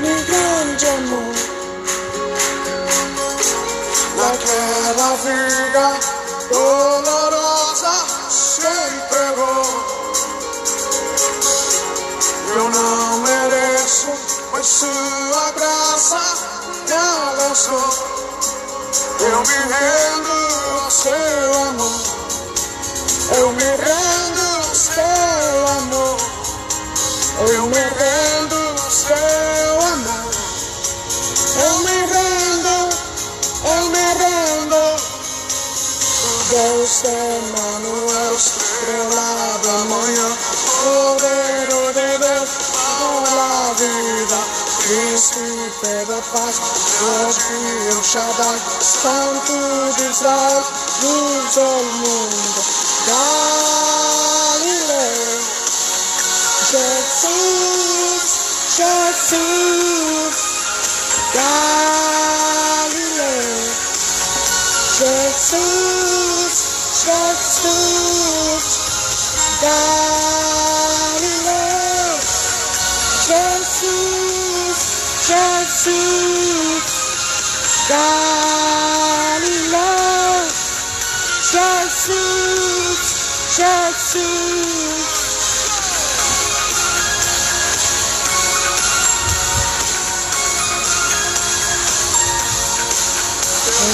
no grande amor. Naquela vida dolorosa se entregou. Eu não mereço, mas sua graça me abraçou. Eu me rendo ao seu amor. Eu me rendo Deus é Manuel, estrela da manhã, poder de Deus, toda a vida. Príncipe da paz, Deus El Shaddai, Santo de Israel, luz do mundo. Galileu, Jesus, Jesus, sweet darling love.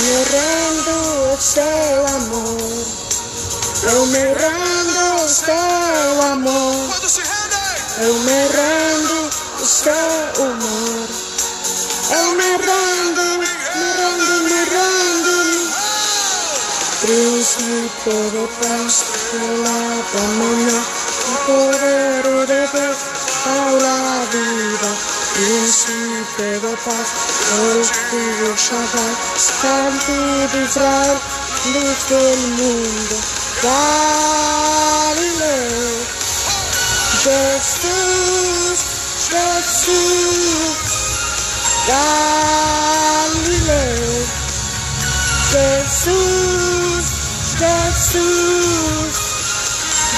Me rendo seu amor, eu me rendo Príncipe de paz, estrela da manhã, o poder de Deus para a vida. Príncipe de paz, Deus que Shaddai, Santo de Israel, luz do mundo.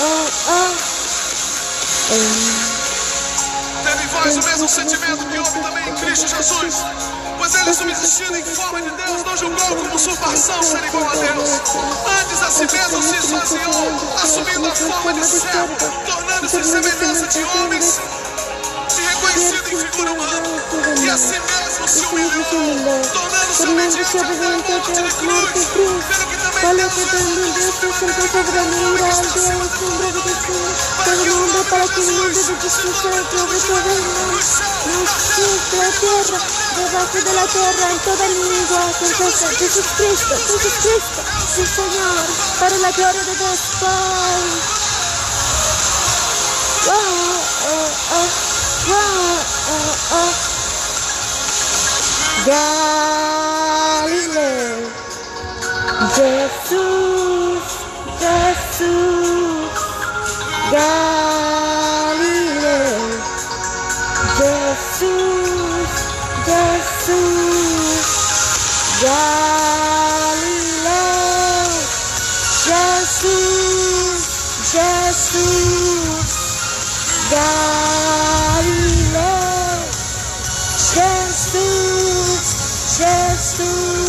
oh, oh. teve vós o mesmo sentimento que houve também em Cristo Jesus. Pois ele, subsistindo em forma de Deus, não julgou como usurpação ser igual a Deus. Antes a si mesmo se esvaziou, assumindo a forma de servo, tornando-se em semelhança de homens e reconhecido em figura humana. E a si mesmo se humilhou, tornando-se obediente até a morte de cruz, pelo que Deus que o también Dios te salvó sobre mí, alto a la sombra de Jesús, todo mundo para que el mundo de Jesús sea todo todo el mundo. Los cielos, la tierra, debajo de la tierra, en toda lengua, confesa Jesús Cristo, Jesús Cristo, sí Señor, para la gloria de Dios Padre. Wow, oh, oh, wow, oh, oh. Galileu. Jesús, Jesús, Galileo. Jesús, Jesús, Galileo. Jesús, Jesús, Galileo. Jesús, Jesús.